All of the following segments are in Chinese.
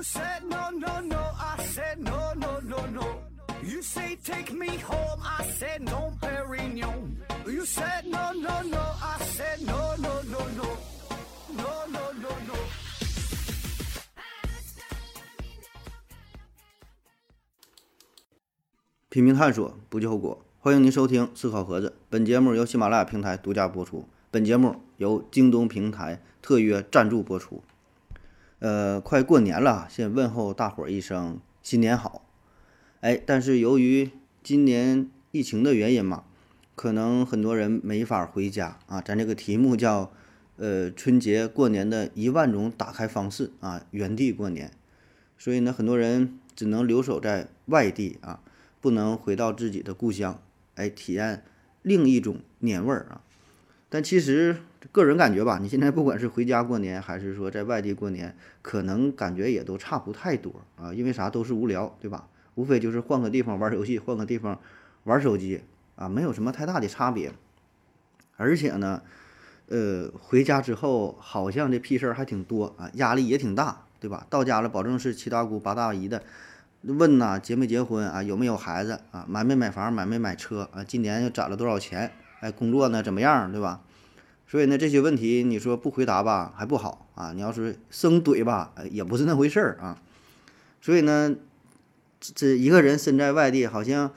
You said no, no, no, I said no, no, no, no. You say take me home, I said no, Perignon. You said no, no, no, I said no, no, no, no. No, no, no, no. 拼命探索，不计后果。欢迎您收听《思考盒子》，本节目由喜马拉雅平台独家播出。本节目由京东平台特约赞助播出。呃，快过年了，先问候大伙儿一声新年好。哎，但是由于今年疫情的原因嘛，可能很多人没法回家啊。咱这个题目叫“呃，春节过年的一万种打开方式”啊，原地过年。所以呢，很多人只能留守在外地啊。不能回到自己的故乡，哎，体验另一种年味儿啊！但其实个人感觉吧，你现在不管是回家过年，还是说在外地过年，可能感觉也都差不太多啊。因为啥都是无聊，对吧？无非就是换个地方玩游戏，换个地方玩手机啊，没有什么太大的差别。而且呢，呃，回家之后好像这屁事儿还挺多啊，压力也挺大，对吧？到家了，保证是七大姑八大姨的。问呐，结没结婚啊？有没有孩子啊？买没买房？买没买车啊？今年又攒了多少钱？哎，工作呢怎么样？对吧？所以呢，这些问题你说不回答吧，还不好啊。你要是生怼吧，也不是那回事儿啊。所以呢，这一个人身在外地，好像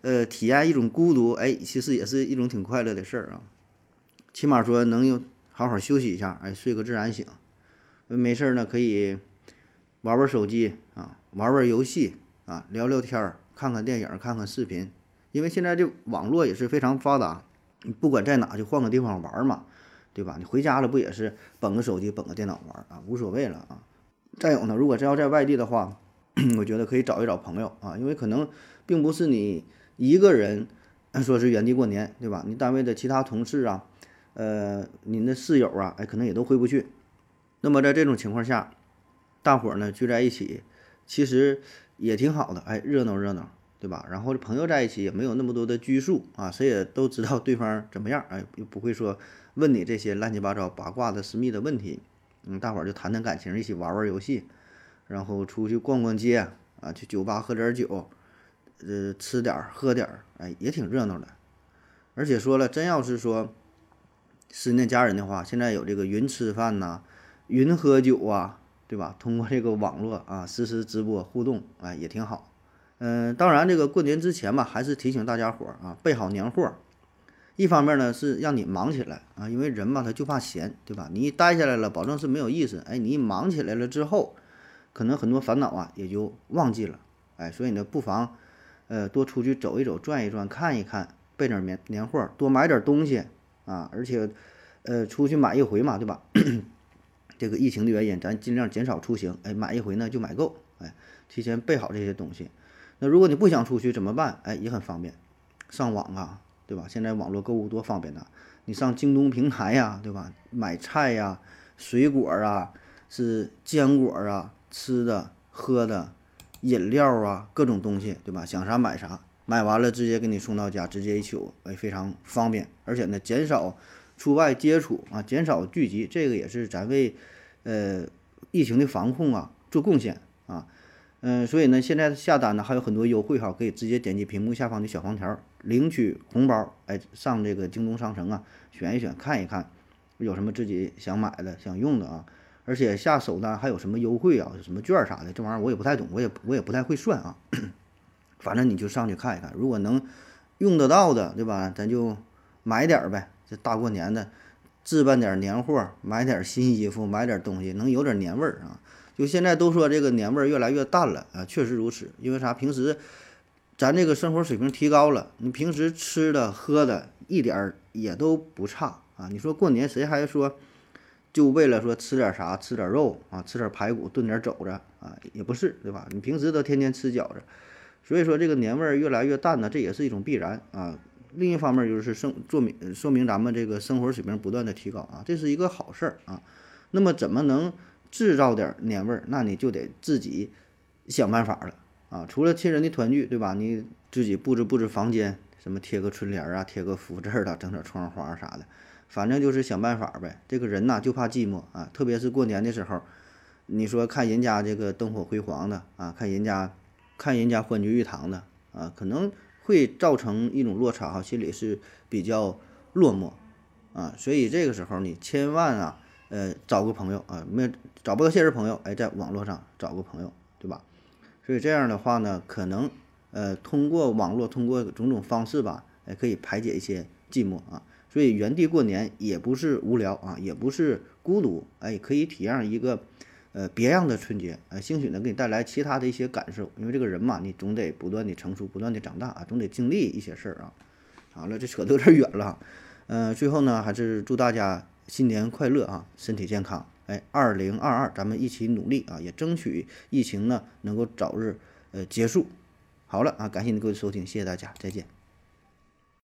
呃体验一种孤独，哎，其实也是一种挺快乐的事儿啊。起码说能有好好休息一下，哎，睡个自然醒。没事儿呢，可以玩玩手机啊。玩玩游戏啊，聊聊天儿，看看电影，看看视频，因为现在这网络也是非常发达，不管在哪就换个地方玩嘛，对吧？你回家了不也是捧个手机，捧个电脑玩啊，无所谓了啊。再有呢，如果真要在外地的话，我觉得可以找一找朋友啊，因为可能并不是你一个人说是原地过年，对吧？你单位的其他同事啊，呃，您的室友啊，哎，可能也都回不去。那么在这种情况下，大伙儿呢聚在一起。其实也挺好的，哎，热闹热闹，对吧？然后这朋友在一起也没有那么多的拘束啊，谁也都知道对方怎么样，哎，又不会说问你这些乱七八糟八卦的私密的问题。嗯，大伙儿就谈谈感情，一起玩玩游戏，然后出去逛逛街啊，去酒吧喝点酒，呃，吃点喝点，哎，也挺热闹的。而且说了，真要是说思念家人的话，现在有这个云吃饭呐，云喝酒啊。对吧？通过这个网络啊，实时直播互动，哎，也挺好。嗯，当然，这个过年之前吧，还是提醒大家伙儿啊，备好年货。一方面呢，是让你忙起来啊，因为人嘛，他就怕闲，对吧？你一待下来了，保证是没有意思。哎，你一忙起来了之后，可能很多烦恼啊也就忘记了。哎，所以呢，不妨呃多出去走一走，转一转，看一看，备点年年货，多买点东西啊。而且，呃，出去买一回嘛，对吧？这个疫情的原因，咱尽量减少出行。哎，买一回呢就买够。哎，提前备好这些东西。那如果你不想出去怎么办？哎，也很方便，上网啊，对吧？现在网络购物多方便呐！你上京东平台呀，对吧？买菜呀、水果啊、是坚果啊、吃的、喝的、饮料啊，各种东西，对吧？想啥买啥，买完了直接给你送到家，直接一取，哎，非常方便，而且呢，减少。出外接触啊，减少聚集，这个也是咱为呃疫情的防控啊做贡献啊。嗯，所以呢，现在下单呢还有很多优惠哈，可以直接点击屏幕下方的小黄条领取红包。哎，上这个京东商城啊，选一选，看一看有什么自己想买的、想用的啊。而且下手单还有什么优惠啊，什么券啥的，这玩意儿我也不太懂，我也我也不太会算啊。反正你就上去看一看，如果能用得到的，对吧？咱就买点儿呗。这大过年的，置办点年货，买点新衣服，买点东西，能有点年味儿啊！就现在都说这个年味儿越来越淡了啊，确实如此。因为啥？平时咱这个生活水平提高了，你平时吃的喝的一点儿也都不差啊。你说过年谁还说就为了说吃点啥，吃点肉啊，吃点排骨炖点肘子啊？也不是，对吧？你平时都天天吃饺子，所以说这个年味儿越来越淡呢，这也是一种必然啊。另一方面就是生做明说明咱们这个生活水平不断的提高啊，这是一个好事儿啊。那么怎么能制造点年味儿？那你就得自己想办法了啊。除了亲人的团聚，对吧？你自己布置布置房间，什么贴个春联啊，贴个福字儿的，整点窗花啥的，反正就是想办法呗。这个人呐就怕寂寞啊，特别是过年的时候，你说看人家这个灯火辉煌的啊，看人家看人家欢聚一堂的啊，可能会造成一种落差哈，心里是比较落寞啊。所以这个时候你千万啊，呃，找个朋友啊，没找不到现实朋友，哎，在网络上找个朋友，对吧？所以这样的话呢，可能呃，通过网络，通过种种方式吧，哎，可以排解一些寂寞啊。所以原地过年也不是无聊啊，也不是孤独，哎，可以体验一个呃别样的春节，呃，兴许能给你带来其他的一些感受。因为这个人嘛，你总得不断的成熟，不断的长大啊，总得经历一些事儿啊。好了，这扯得有点远了，嗯，最后呢，还是祝大家新年快乐啊，身体健康。哎，二零二二，咱们一起努力啊，也争取疫情呢能够早日呃结束。好了啊，感谢您各位收听，谢谢大家，再见。